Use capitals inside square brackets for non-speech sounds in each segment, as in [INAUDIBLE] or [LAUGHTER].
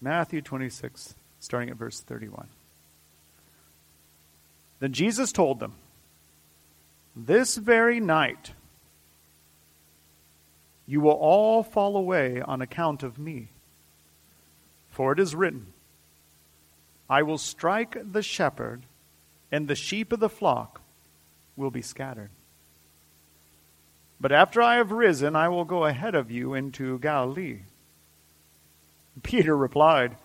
Matthew 26, starting at verse 31. Then Jesus told them, This very night you will all fall away on account of me. For it is written, I will strike the shepherd, and the sheep of the flock will be scattered. But after I have risen, I will go ahead of you into Galilee. [LAUGHS] Peter replied,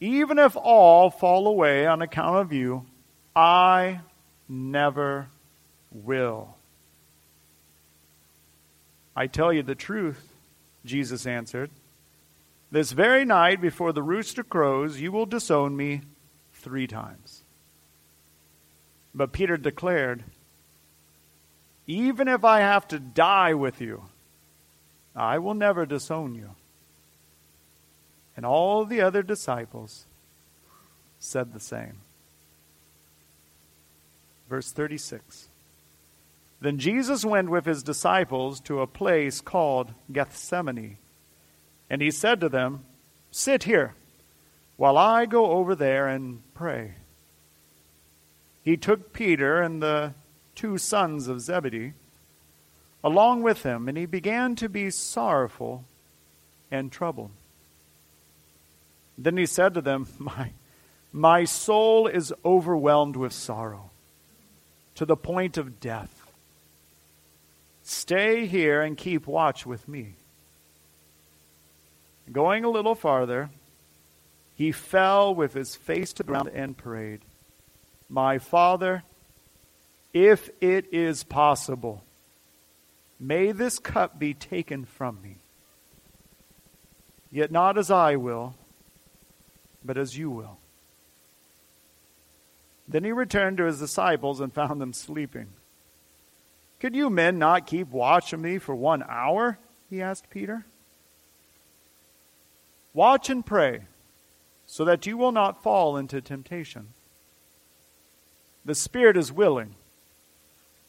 Even if all fall away on account of you, I never will. I tell you the truth, Jesus answered. This very night, before the rooster crows, you will disown me three times. But Peter declared, Even if I have to die with you, I will never disown you. And all the other disciples said the same. Verse 36. Then Jesus went with his disciples to a place called Gethsemane. And he said to them, Sit here while I go over there and pray. He took Peter and the two sons of Zebedee along with him, and he began to be sorrowful and troubled. Then he said to them, My, my soul is overwhelmed with sorrow to the point of death. Stay here and keep watch with me. Going a little farther, he fell with his face to the ground and prayed, My Father, if it is possible, may this cup be taken from me. Yet not as I will, but as you will. Then he returned to his disciples and found them sleeping. Could you men not keep watch of me for one hour? He asked Peter. Watch and pray, so that you will not fall into temptation. The spirit is willing,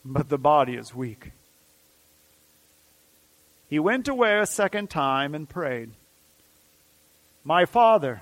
but the body is weak. He went away a second time and prayed, My Father,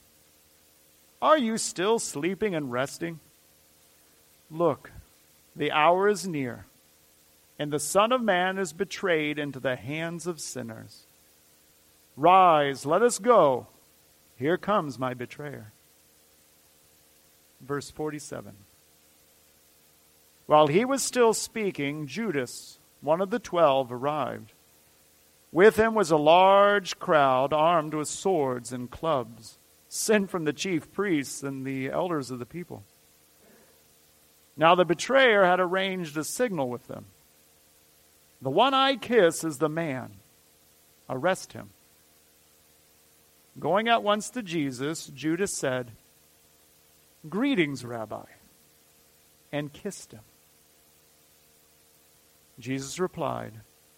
Are you still sleeping and resting? Look, the hour is near, and the Son of Man is betrayed into the hands of sinners. Rise, let us go. Here comes my betrayer. Verse 47. While he was still speaking, Judas, one of the twelve, arrived. With him was a large crowd armed with swords and clubs, sent from the chief priests and the elders of the people. Now the betrayer had arranged a signal with them. The one I kiss is the man. Arrest him. Going at once to Jesus, Judas said, Greetings, Rabbi, and kissed him. Jesus replied,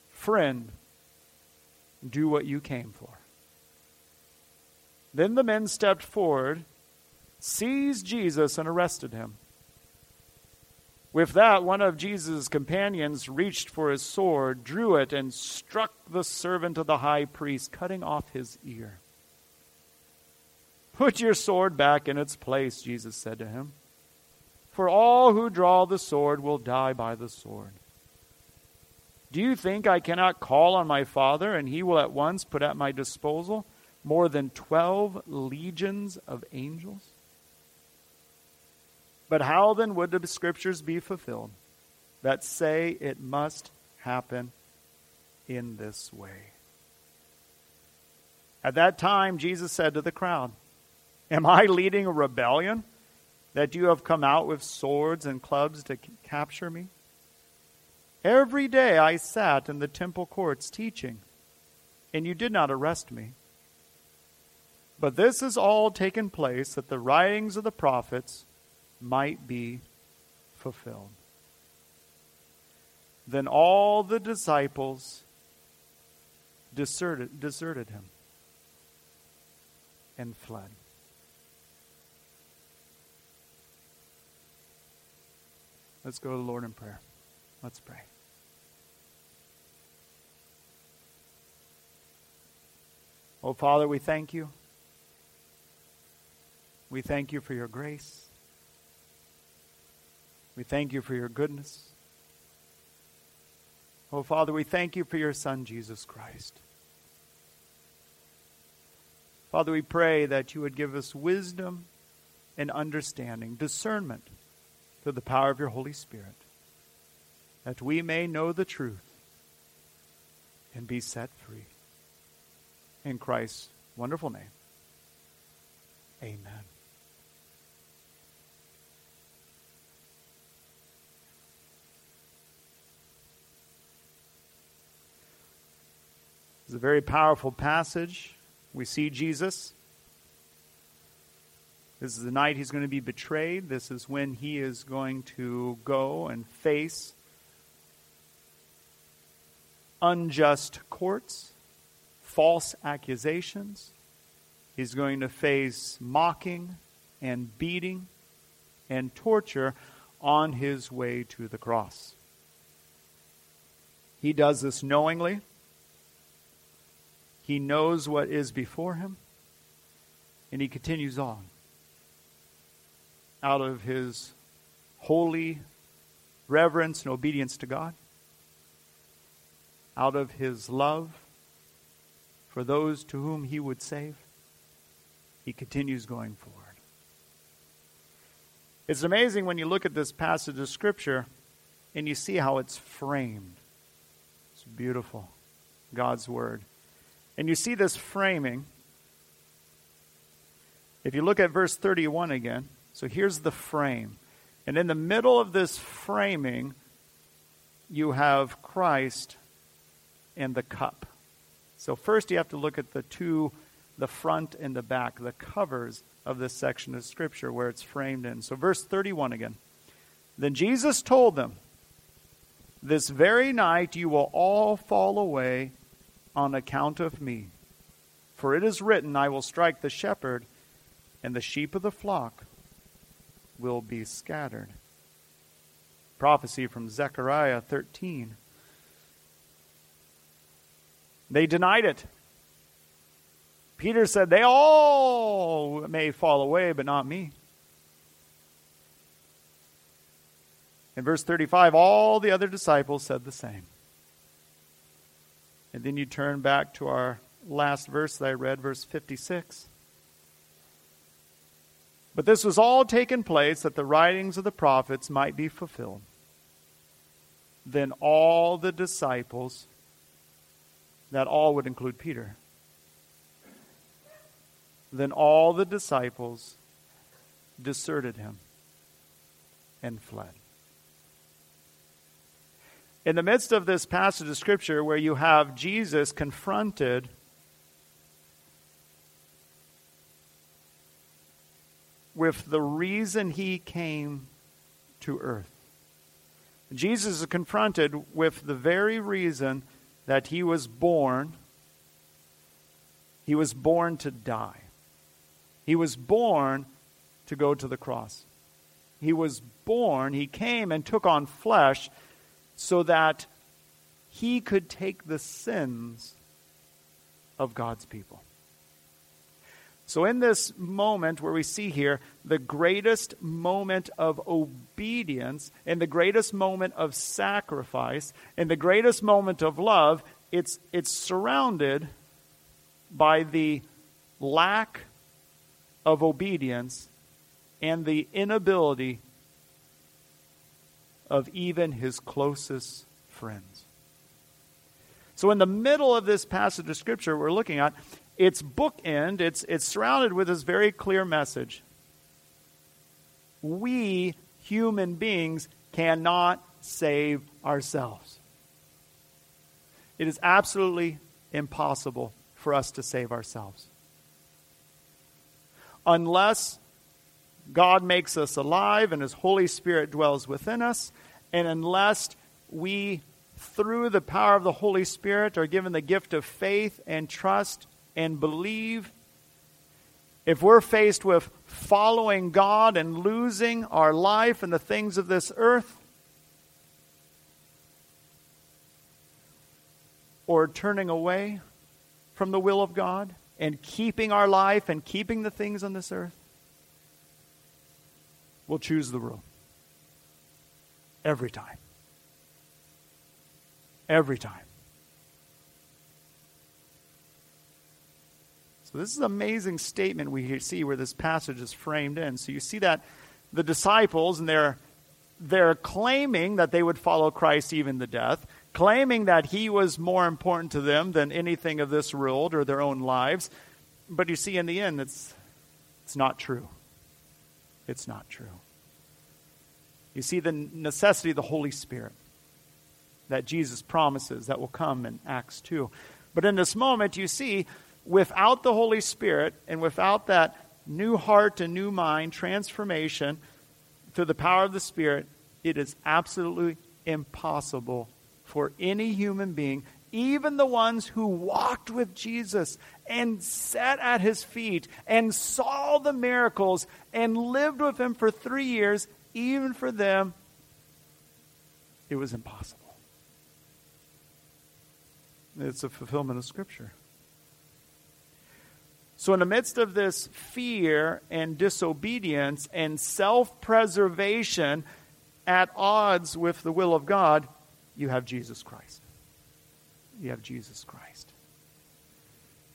Friend, do what you came for. Then the men stepped forward, seized Jesus, and arrested him. With that, one of Jesus' companions reached for his sword, drew it, and struck the servant of the high priest, cutting off his ear. Put your sword back in its place, Jesus said to him. For all who draw the sword will die by the sword. Do you think I cannot call on my Father, and he will at once put at my disposal more than twelve legions of angels? But how then would the scriptures be fulfilled that say it must happen in this way? At that time, Jesus said to the crowd, Am I leading a rebellion that you have come out with swords and clubs to c- capture me? Every day I sat in the temple courts teaching, and you did not arrest me. But this has all taken place that the writings of the prophets might be fulfilled. Then all the disciples deserted, deserted him and fled. Let's go to the Lord in prayer. Let's pray. Oh, Father, we thank you. We thank you for your grace. We thank you for your goodness. Oh, Father, we thank you for your Son, Jesus Christ. Father, we pray that you would give us wisdom and understanding, discernment through the power of your Holy Spirit, that we may know the truth and be set free. In Christ's wonderful name, amen. It's a very powerful passage. We see Jesus. This is the night he's going to be betrayed. This is when he is going to go and face unjust courts, false accusations. He's going to face mocking and beating and torture on his way to the cross. He does this knowingly. He knows what is before him, and he continues on out of his holy reverence and obedience to God, out of his love for those to whom he would save. He continues going forward. It's amazing when you look at this passage of Scripture and you see how it's framed. It's beautiful. God's Word. And you see this framing. If you look at verse 31 again, so here's the frame. And in the middle of this framing, you have Christ and the cup. So first you have to look at the two, the front and the back, the covers of this section of Scripture where it's framed in. So verse 31 again. Then Jesus told them, This very night you will all fall away on account of me. For it is written, I will strike the shepherd, and the sheep of the flock will be scattered. Prophecy from Zechariah 13. They denied it. Peter said, They all may fall away, but not me. In verse 35, all the other disciples said the same. And then you turn back to our last verse that I read, verse 56. But this was all taken place that the writings of the prophets might be fulfilled. Then all the disciples, that all would include Peter, then all the disciples deserted him and fled in the midst of this passage of Scripture where you have Jesus confronted with the reason he came to earth. Jesus is confronted with the very reason that he was born. He was born to die. He was born to go to the cross. He was born, he came and took on flesh so that he could take the sins of God's people. So, in this moment where we see here the greatest moment of obedience and the greatest moment of sacrifice and the greatest moment of love, it's, it's surrounded by the lack of obedience and the inability of even his closest friends. So, in the middle of this passage of Scripture we're looking at, it's bookend, it's, it's surrounded with this very clear message. We, human beings, cannot save ourselves. It is absolutely impossible for us to save ourselves. unless God makes us alive and His Holy Spirit dwells within us, and unless we, through the power of the Holy Spirit, are given the gift of faith and trust and believe, if we're faced with following God and losing our life and the things of this earth, or turning away from the will of God and keeping our life and keeping the things on this earth, we'll choose the rule. Every time. Every time. So, this is an amazing statement we see where this passage is framed in. So, you see that the disciples, and they're, they're claiming that they would follow Christ even to death claiming that he was more important to them than anything of this world or their own lives. But you see, in the end, it's, it's not true. It's not true. You see the necessity of the Holy Spirit that Jesus promises that will come in Acts 2. But in this moment, you see, without the Holy Spirit and without that new heart and new mind transformation through the power of the Spirit, it is absolutely impossible for any human being, even the ones who walked with Jesus and sat at his feet and saw the miracles and lived with him for three years, even for them, it was impossible. It's a fulfillment of Scripture. So, in the midst of this fear and disobedience and self preservation at odds with the will of God, you have Jesus Christ. You have Jesus Christ.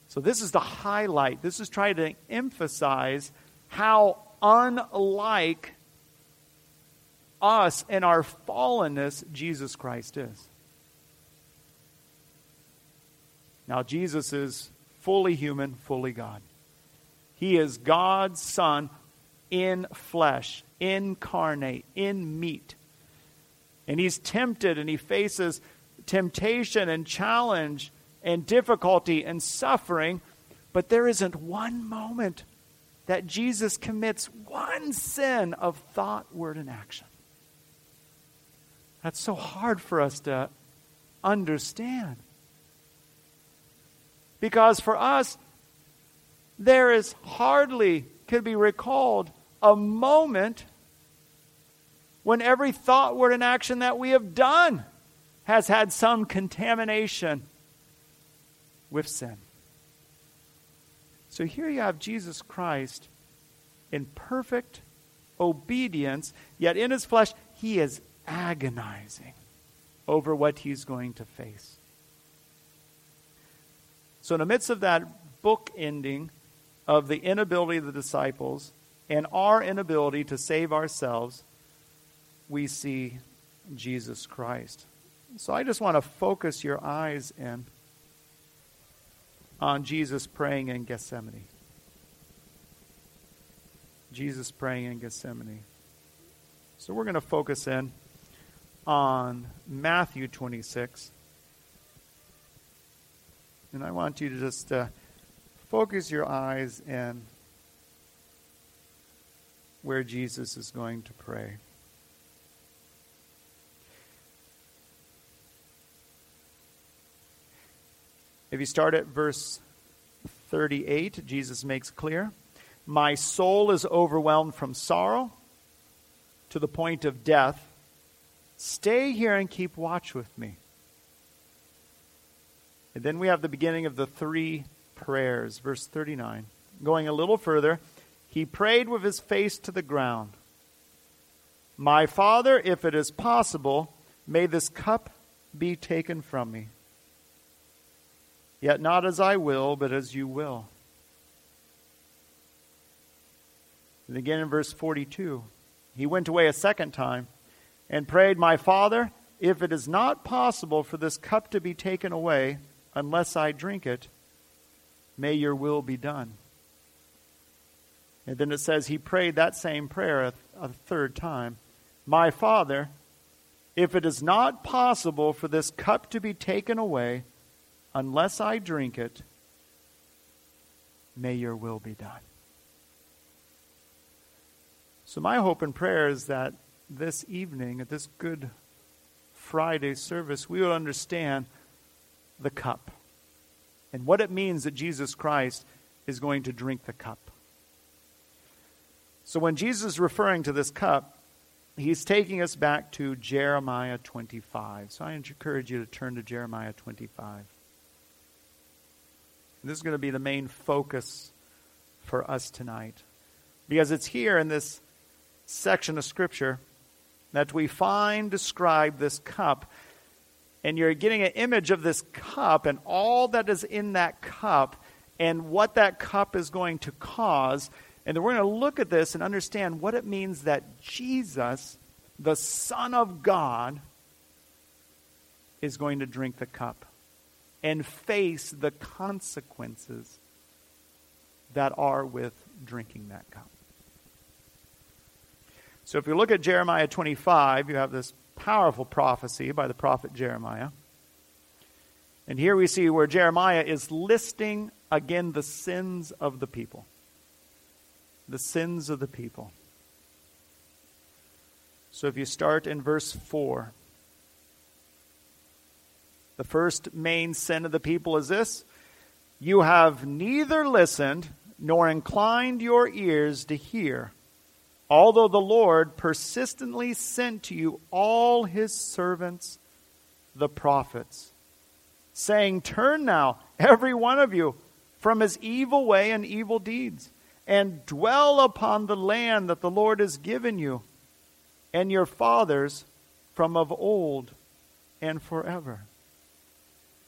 So, this is the highlight. This is trying to emphasize how unlike us and our fallenness Jesus Christ is. Now, Jesus is fully human, fully God. He is God's Son in flesh, incarnate, in meat. And he's tempted and he faces temptation and challenge and difficulty and suffering. But there isn't one moment that Jesus commits one sin of thought, word, and action. That's so hard for us to understand. Because for us, there is hardly, could be recalled, a moment when every thought, word, and action that we have done has had some contamination with sin. So here you have Jesus Christ in perfect obedience, yet in his flesh, he is agonizing over what he's going to face. So, in the midst of that book ending of the inability of the disciples and our inability to save ourselves, we see Jesus Christ. So I just want to focus your eyes in on Jesus praying in Gethsemane. Jesus praying in Gethsemane. So we're going to focus in on Matthew 26. And I want you to just uh, focus your eyes in where Jesus is going to pray. If you start at verse 38, Jesus makes clear My soul is overwhelmed from sorrow to the point of death. Stay here and keep watch with me. And then we have the beginning of the three prayers, verse 39. Going a little further, he prayed with his face to the ground. My Father, if it is possible, may this cup be taken from me. Yet not as I will, but as you will. And again in verse 42, he went away a second time and prayed, My Father, if it is not possible for this cup to be taken away unless I drink it, may your will be done. And then it says he prayed that same prayer a, a third time My Father, if it is not possible for this cup to be taken away unless I drink it, may your will be done. So, my hope and prayer is that this evening, at this Good Friday service, we will understand the cup and what it means that Jesus Christ is going to drink the cup. So, when Jesus is referring to this cup, he's taking us back to Jeremiah 25. So, I encourage you to turn to Jeremiah 25. This is going to be the main focus for us tonight because it's here in this section of Scripture that we find described this cup. And you're getting an image of this cup and all that is in that cup and what that cup is going to cause. And then we're going to look at this and understand what it means that Jesus, the Son of God, is going to drink the cup and face the consequences that are with drinking that cup. So if you look at Jeremiah 25, you have this powerful prophecy by the prophet Jeremiah. And here we see where Jeremiah is listing again the sins of the people. The sins of the people. So if you start in verse 4, the first main sin of the people is this You have neither listened nor inclined your ears to hear although the Lord persistently sent to you all his servants, the prophets, saying, Turn now, every one of you, from his evil way and evil deeds, and dwell upon the land that the Lord has given you and your fathers from of old and forever.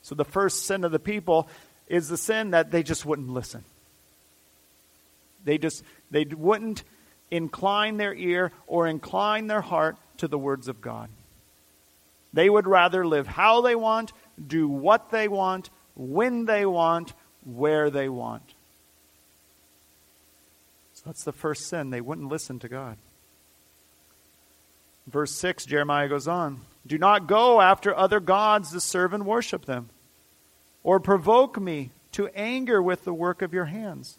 So the first sin of the people is the sin that they just wouldn't listen. They just they wouldn't incline their ear or incline their heart to the words of God. They would rather live how they want, do what they want, when they want, where they want. So that's the first sin. They wouldn't listen to God. Verse 6, Jeremiah goes on Do not go after other gods to serve and worship them, or provoke me to anger with the work of your hands.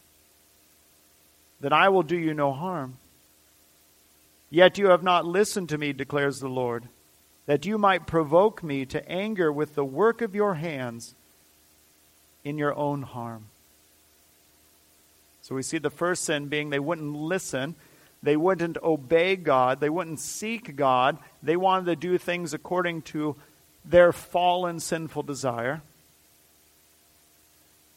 Then I will do you no harm. Yet you have not listened to me, declares the Lord, that you might provoke me to anger with the work of your hands in your own harm. So we see the first sin being they wouldn't listen, they wouldn't obey God, they wouldn't seek God, they wanted to do things according to their fallen sinful desire.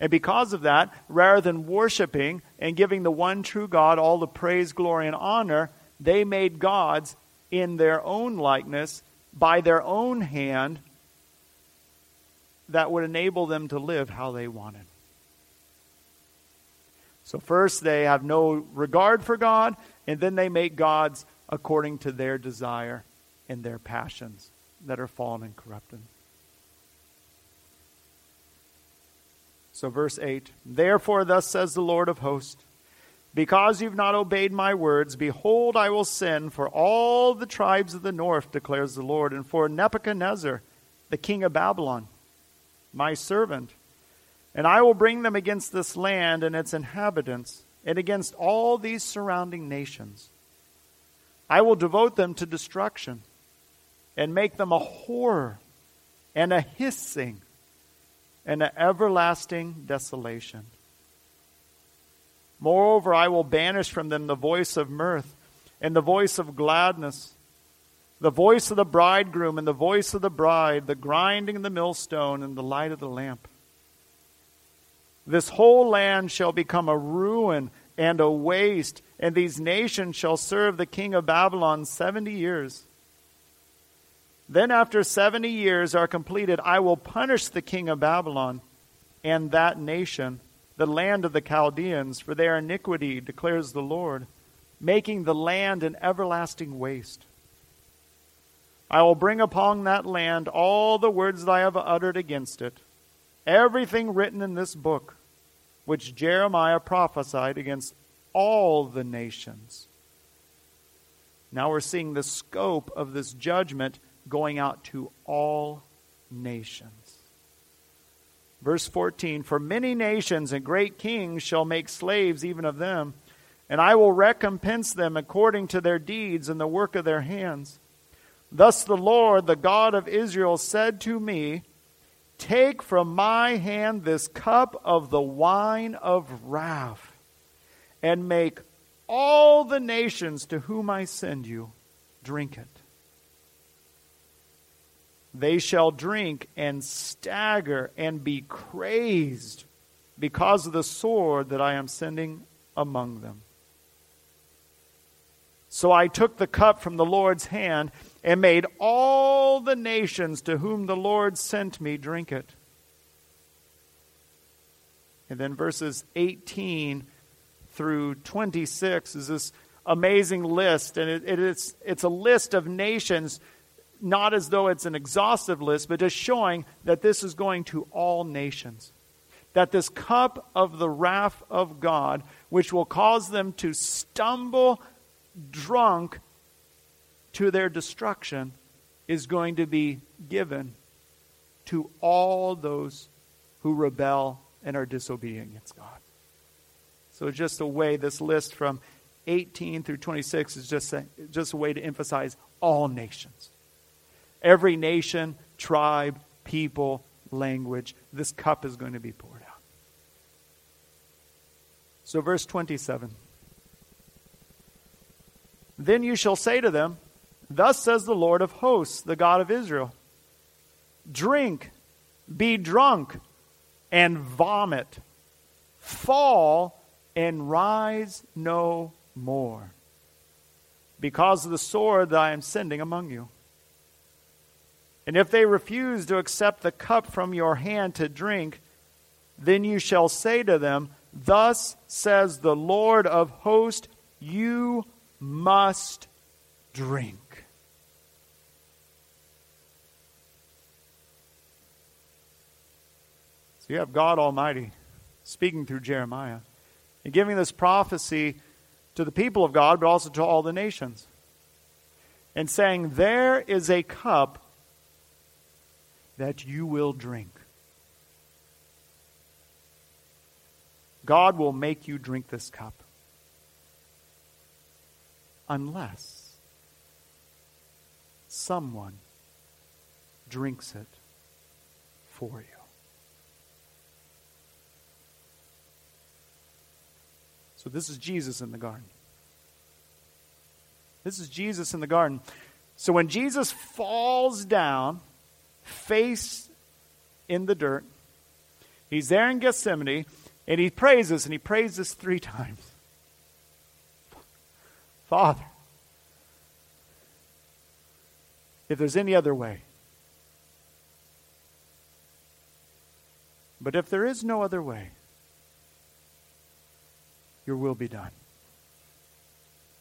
And because of that, rather than worshiping and giving the one true God all the praise, glory, and honor, they made gods in their own likeness by their own hand that would enable them to live how they wanted. So, first, they have no regard for God, and then they make gods according to their desire and their passions that are fallen and corrupted. So, verse 8 Therefore, thus says the Lord of hosts because you've not obeyed my words, behold, I will send for all the tribes of the north, declares the Lord, and for Nebuchadnezzar, the king of Babylon, my servant. And I will bring them against this land and its inhabitants, and against all these surrounding nations. I will devote them to destruction, and make them a horror, and a hissing, and an everlasting desolation. Moreover, I will banish from them the voice of mirth and the voice of gladness, the voice of the bridegroom and the voice of the bride, the grinding of the millstone and the light of the lamp. This whole land shall become a ruin and a waste, and these nations shall serve the king of Babylon seventy years. Then, after seventy years are completed, I will punish the king of Babylon and that nation the land of the Chaldeans for their iniquity, declares the Lord, making the land an everlasting waste. I will bring upon that land all the words that I have uttered against it, everything written in this book, which Jeremiah prophesied against all the nations. Now we're seeing the scope of this judgment going out to all nations. Verse 14 For many nations and great kings shall make slaves even of them, and I will recompense them according to their deeds and the work of their hands. Thus the Lord, the God of Israel, said to me, Take from my hand this cup of the wine of wrath, and make all the nations to whom I send you drink it. They shall drink and stagger and be crazed because of the sword that I am sending among them. So I took the cup from the Lord's hand and made all the nations to whom the Lord sent me drink it. And then verses 18 through 26 is this amazing list. And it, it is, it's a list of nations, not as though it's an exhaustive list, but just showing that this is going to all nations. That this cup of the wrath of God, which will cause them to stumble drunk to their destruction is going to be given to all those who rebel and are disobedient against God. So, just a way, this list from 18 through 26 is just a, just a way to emphasize all nations. Every nation, tribe, people, language, this cup is going to be poured out. So, verse 27. Then you shall say to them, Thus says the Lord of hosts, the God of Israel Drink, be drunk, and vomit, fall, and rise no more, because of the sword that I am sending among you. And if they refuse to accept the cup from your hand to drink, then you shall say to them, Thus says the Lord of hosts, you must drink. So you have God Almighty speaking through Jeremiah and giving this prophecy to the people of God, but also to all the nations. And saying, There is a cup that you will drink. God will make you drink this cup unless someone drinks it for you. So, this is Jesus in the garden. This is Jesus in the garden. So, when Jesus falls down, face in the dirt, he's there in Gethsemane, and he praises, and he praises three [LAUGHS] times. Father, if there's any other way. But if there is no other way, your will be done.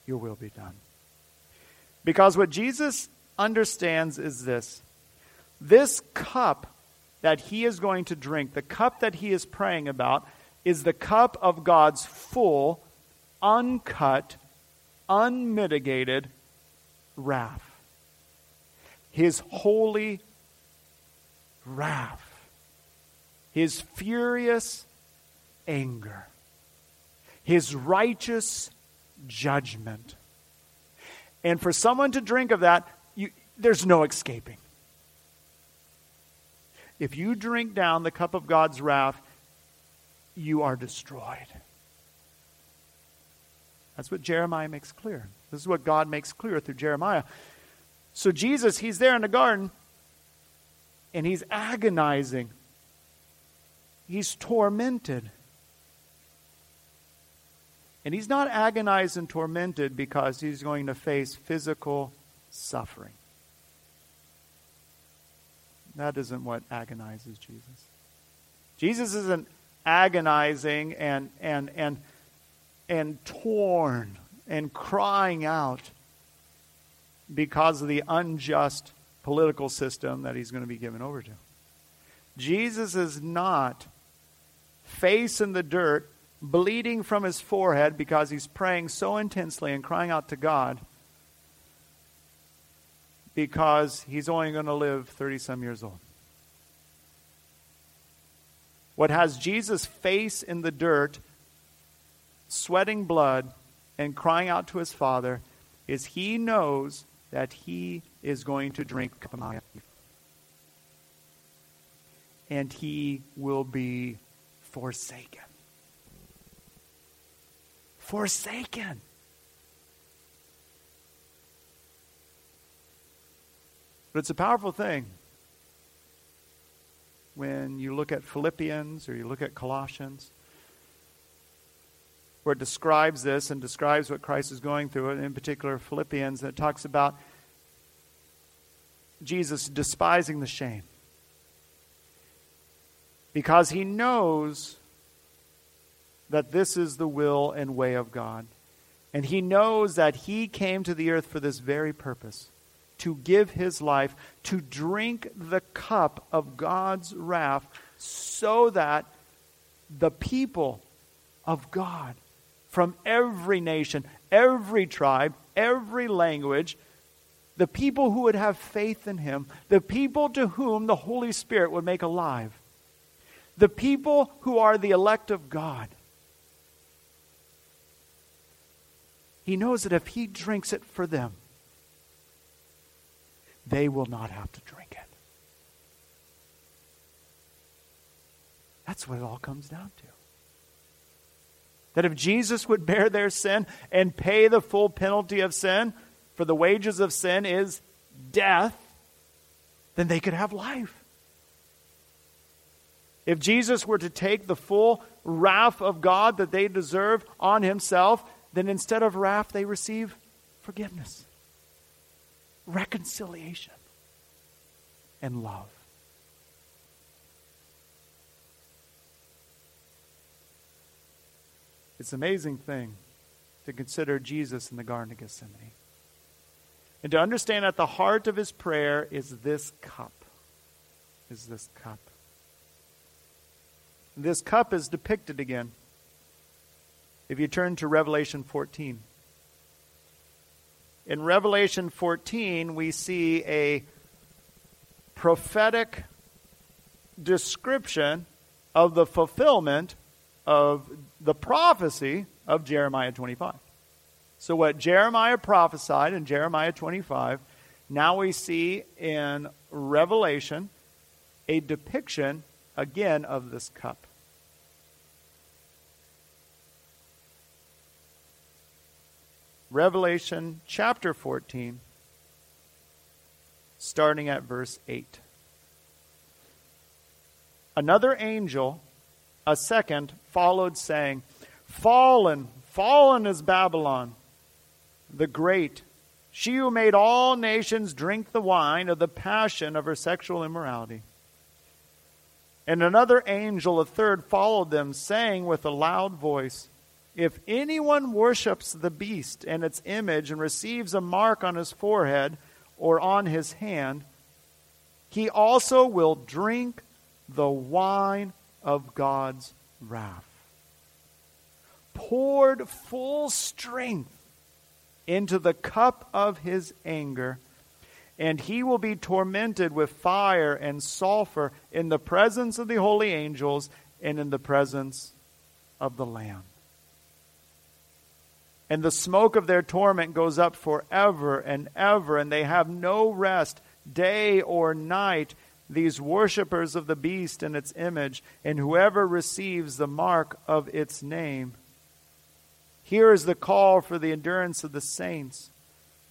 Your will be done. Because what Jesus understands is this this cup that he is going to drink, the cup that he is praying about, is the cup of God's full, uncut, unmitigated wrath. His holy wrath. His furious anger. His righteous judgment. And for someone to drink of that, you, there's no escaping. If you drink down the cup of God's wrath, you are destroyed. That's what Jeremiah makes clear. This is what God makes clear through Jeremiah. So Jesus, he's there in the garden and he's agonizing. He's tormented. And he's not agonized and tormented because he's going to face physical suffering. That isn't what agonizes Jesus. Jesus isn't agonizing and, and, and and torn and crying out because of the unjust political system that he's going to be given over to. Jesus is not face in the dirt, bleeding from his forehead because he's praying so intensely and crying out to God because he's only going to live 30 some years old. What has Jesus' face in the dirt sweating blood, and crying out to his father is he knows that he is going to drink cup of my, and he will be forsaken. Forsaken. But it's a powerful thing when you look at Philippians or you look at Colossians, where it describes this and describes what Christ is going through, and in particular Philippians, it talks about Jesus despising the shame. Because he knows that this is the will and way of God. And he knows that he came to the earth for this very purpose to give his life, to drink the cup of God's wrath, so that the people of God from every nation, every tribe, every language, the people who would have faith in him, the people to whom the Holy Spirit would make alive, the people who are the elect of God. He knows that if he drinks it for them, they will not have to drink it. That's what it all comes down to. That if Jesus would bear their sin and pay the full penalty of sin, for the wages of sin is death, then they could have life. If Jesus were to take the full wrath of God that they deserve on himself, then instead of wrath, they receive forgiveness reconciliation and love. It's an amazing thing to consider Jesus in the Garden of Gethsemane. And to understand at the heart of his prayer is this cup. Is this cup. This cup is depicted again. If you turn to Revelation 14. In Revelation 14, we see a prophetic description of the fulfillment of the prophecy of Jeremiah 25. So, what Jeremiah prophesied in Jeremiah 25, now we see in Revelation a depiction again of this cup. Revelation chapter 14, starting at verse 8. Another angel, a second, followed, saying, Fallen, fallen is Babylon, the great, she who made all nations drink the wine of the passion of her sexual immorality. And another angel, a third, followed them, saying with a loud voice, if anyone worships the beast and its image and receives a mark on his forehead or on his hand, he also will drink the wine of God's wrath, poured full strength into the cup of his anger, and he will be tormented with fire and sulfur in the presence of the holy angels and in the presence of the Lamb and the smoke of their torment goes up forever and ever, and they have no rest day or night, these worshippers of the beast and its image, and whoever receives the mark of its name. Here is the call for the endurance of the saints,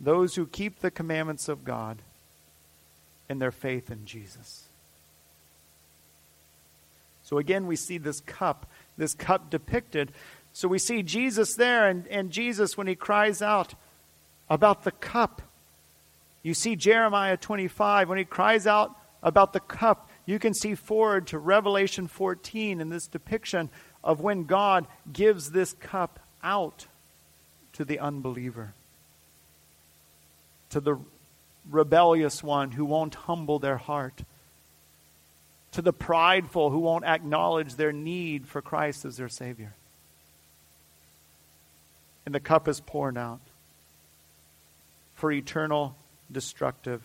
those who keep the commandments of God and their faith in Jesus. So again, we see this cup, this cup depicted so we see Jesus there, and, and Jesus, when he cries out about the cup, you see Jeremiah 25, when he cries out about the cup, you can see forward to Revelation 14 in this depiction of when God gives this cup out to the unbeliever, to the rebellious one who won't humble their heart, to the prideful who won't acknowledge their need for Christ as their Savior and the cup is poured out for eternal destructive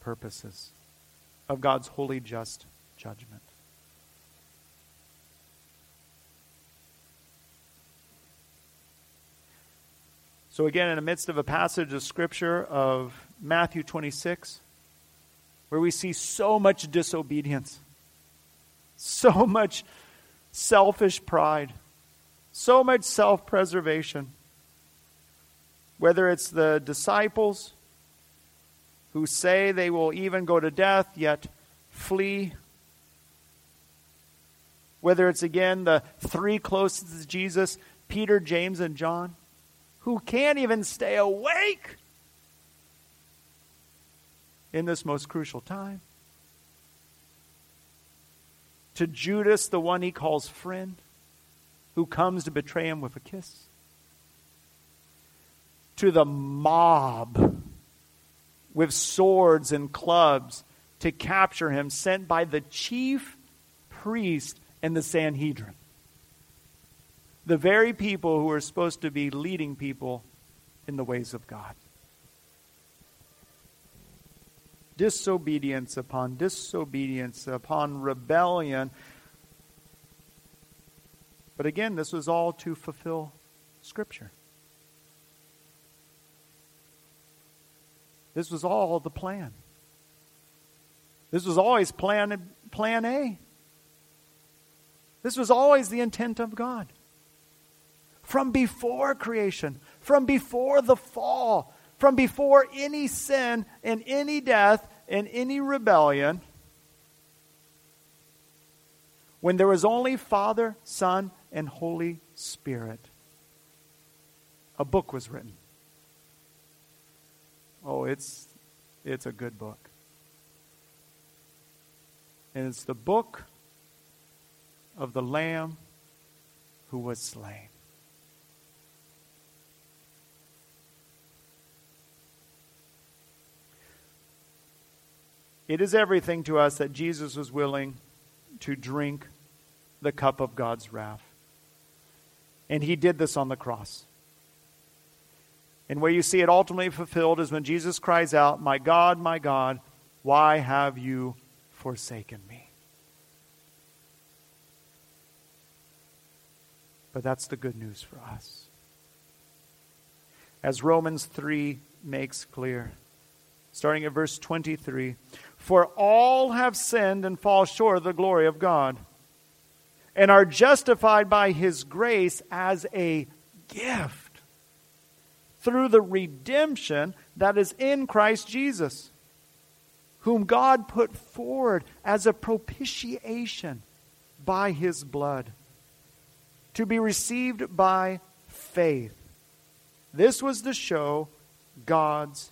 purposes of God's holy just judgment. So, again, in the midst of a passage of Scripture of Matthew 26, where we see so much disobedience, so much selfish pride, so much self preservation, whether it's the disciples who say they will even go to death, yet flee. Whether it's again the three closest to Jesus, Peter, James, and John, who can't even stay awake in this most crucial time. To Judas, the one he calls friend, who comes to betray him with a kiss. To the mob with swords and clubs to capture him, sent by the chief priest and the Sanhedrin. The very people who are supposed to be leading people in the ways of God. Disobedience upon disobedience, upon rebellion. But again, this was all to fulfill Scripture. This was all the plan. This was always plan, plan A. This was always the intent of God. From before creation, from before the fall, from before any sin and any death and any rebellion, when there was only Father, Son, and Holy Spirit, a book was written. Oh, it's, it's a good book. And it's the book of the Lamb who was slain. It is everything to us that Jesus was willing to drink the cup of God's wrath. And he did this on the cross. And where you see it ultimately fulfilled is when Jesus cries out, My God, my God, why have you forsaken me? But that's the good news for us. As Romans 3 makes clear, starting at verse 23 For all have sinned and fall short of the glory of God, and are justified by his grace as a gift through the redemption that is in Christ Jesus, whom God put forward as a propitiation by his blood, to be received by faith. This was to show God's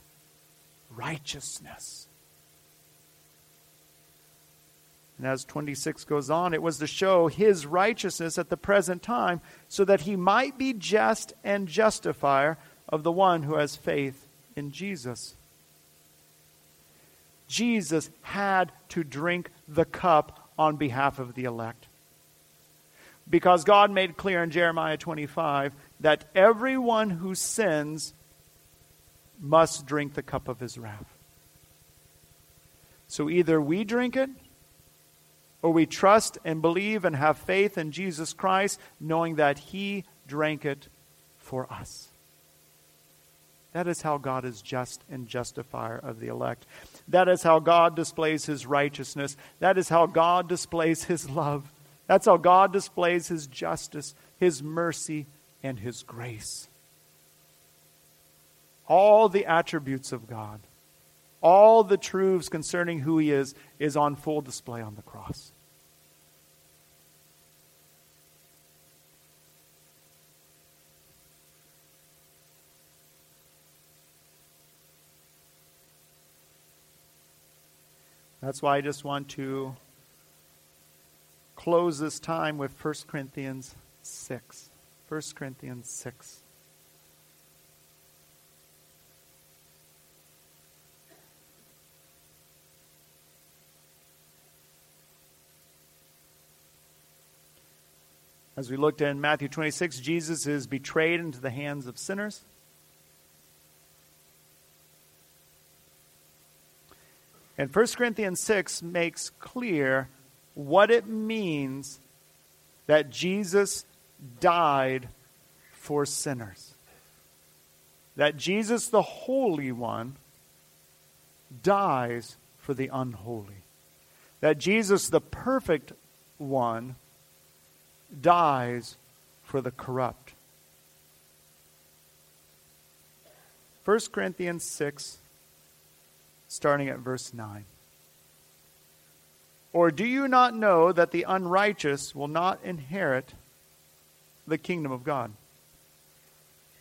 righteousness. And as 26 goes on, it was to show his righteousness at the present time, so that he might be just and justifier of the one who has faith in Jesus. Jesus had to drink the cup on behalf of the elect. Because God made clear in Jeremiah 25 that everyone who sins must drink the cup of his wrath. So either we drink it, or we trust and believe and have faith in Jesus Christ, knowing that he drank it for us. That is how God is just and justifier of the elect. That is how God displays his righteousness. That is how God displays his love. That's how God displays his justice, his mercy, and his grace. All the attributes of God, all the truths concerning who he is, is on full display on the cross. That's why I just want to close this time with 1 Corinthians 6. 1 Corinthians 6. As we looked in Matthew 26, Jesus is betrayed into the hands of sinners. And 1 Corinthians 6 makes clear what it means that Jesus died for sinners. that Jesus, the Holy One, dies for the unholy. That Jesus, the perfect one, dies for the corrupt. 1 Corinthians 6, starting at verse 9. Or do you not know that the unrighteous will not inherit the kingdom of God?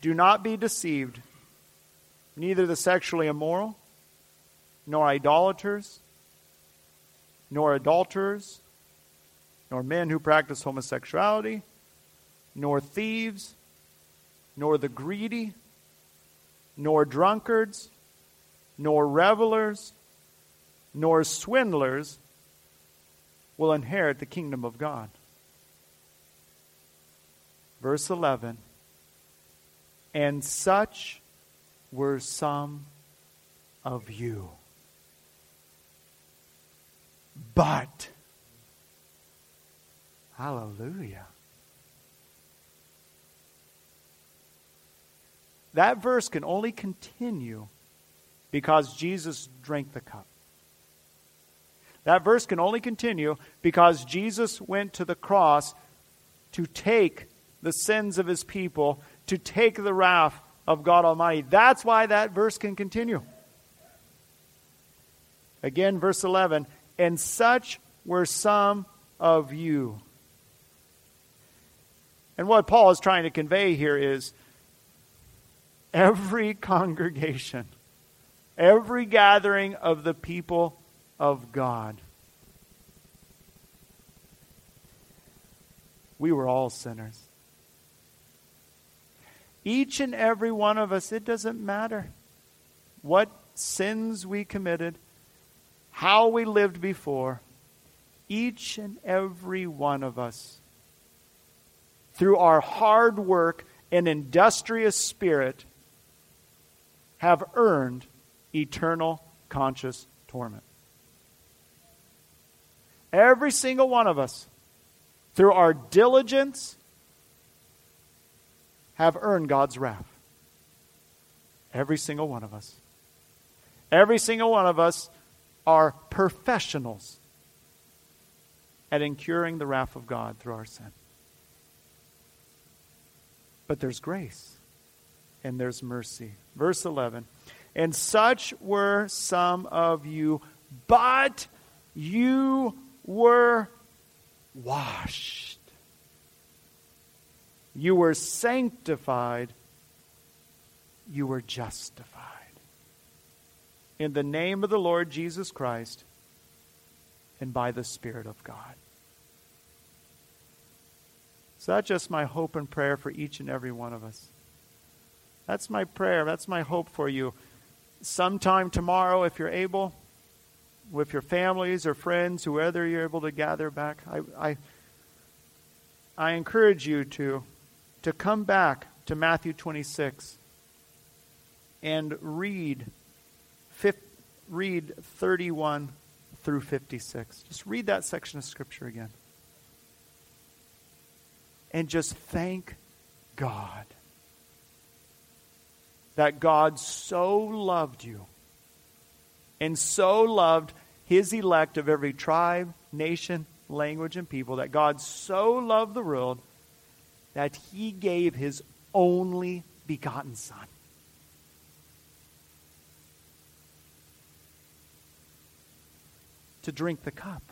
Do not be deceived. Neither the sexually immoral, nor idolaters, nor adulterers, nor men who practice homosexuality, nor thieves, nor the greedy, nor drunkards, nor revelers, nor swindlers will inherit the kingdom of God. Verse 11 And such were some of you. But, hallelujah. That verse can only continue because Jesus drank the cup. That verse can only continue because Jesus went to the cross to take the sins of his people, to take the wrath of God Almighty. That's why that verse can continue. Again, verse 11, and such were some of you. And what Paul is trying to convey here is every [LAUGHS] congregation, every gathering of the people of God. We were all sinners. Each and every one of us, it doesn't matter what sins we committed, how we lived before, each and every one of us, through our hard work and industrious spirit, have earned eternal conscious torment. Every single one of us, through our diligence, have earned God's wrath. Every single one of us. Every single one of us are professionals at incurring the wrath of God through our sin. But there's grace and there's mercy. Verse 11 And such were some of you, but you were washed. You were sanctified. You were justified. In the name of the Lord Jesus Christ and by the Spirit of God. So that's just my hope and prayer for each and every one of us. That's my prayer. That's my hope for you. Sometime tomorrow, if you're able, with your families or friends, whoever you're able to gather back, I, I, I encourage you to, to come back to Matthew 26 and read, read 31 through 56. Just read that section of Scripture again. And just thank God that God so loved you and so loved his elect of every tribe, nation, language, and people, that God so loved the world that he gave his only begotten Son. To drink the cup.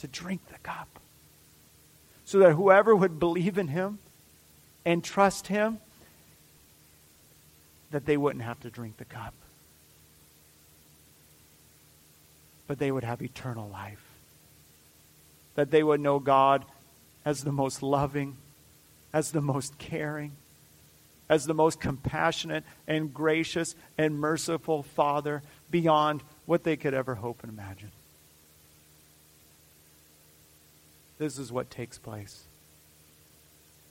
To drink the cup. So that whoever would believe in him and trust him that they wouldn't have to drink the cup, but they would have eternal life. That they would know God as the most loving, as the most caring, as the most compassionate and gracious and merciful Father beyond what they could ever hope and imagine. This is what takes place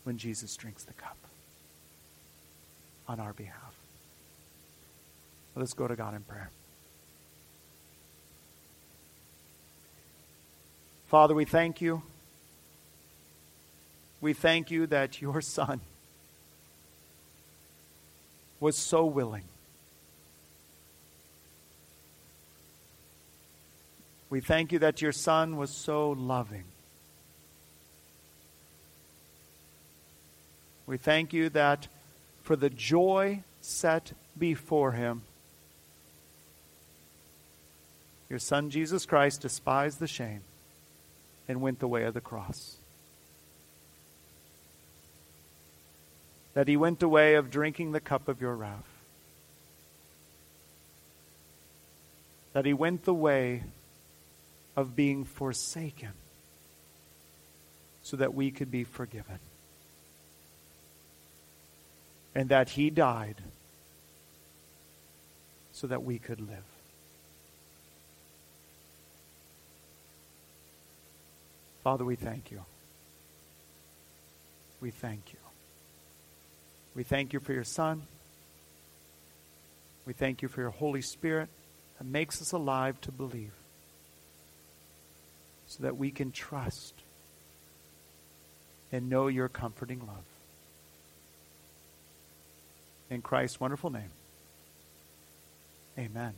when Jesus drinks the cup on our behalf. Let's go to God in prayer. Father, we thank you. We thank you that your [LAUGHS] Son was so willing. We thank you that your Son was so loving. We thank you that for the joy set before him, your Son Jesus Christ despised the shame and went the way of the cross. That he went the way of drinking the cup of your wrath. That he went the way of being forsaken so that we could be forgiven. And that he died so that we could live. Father, we thank you. We thank you. We thank you for your Son. We thank you for your Holy Spirit that makes us alive to believe so that we can trust and know your comforting love. In Christ's wonderful name, amen.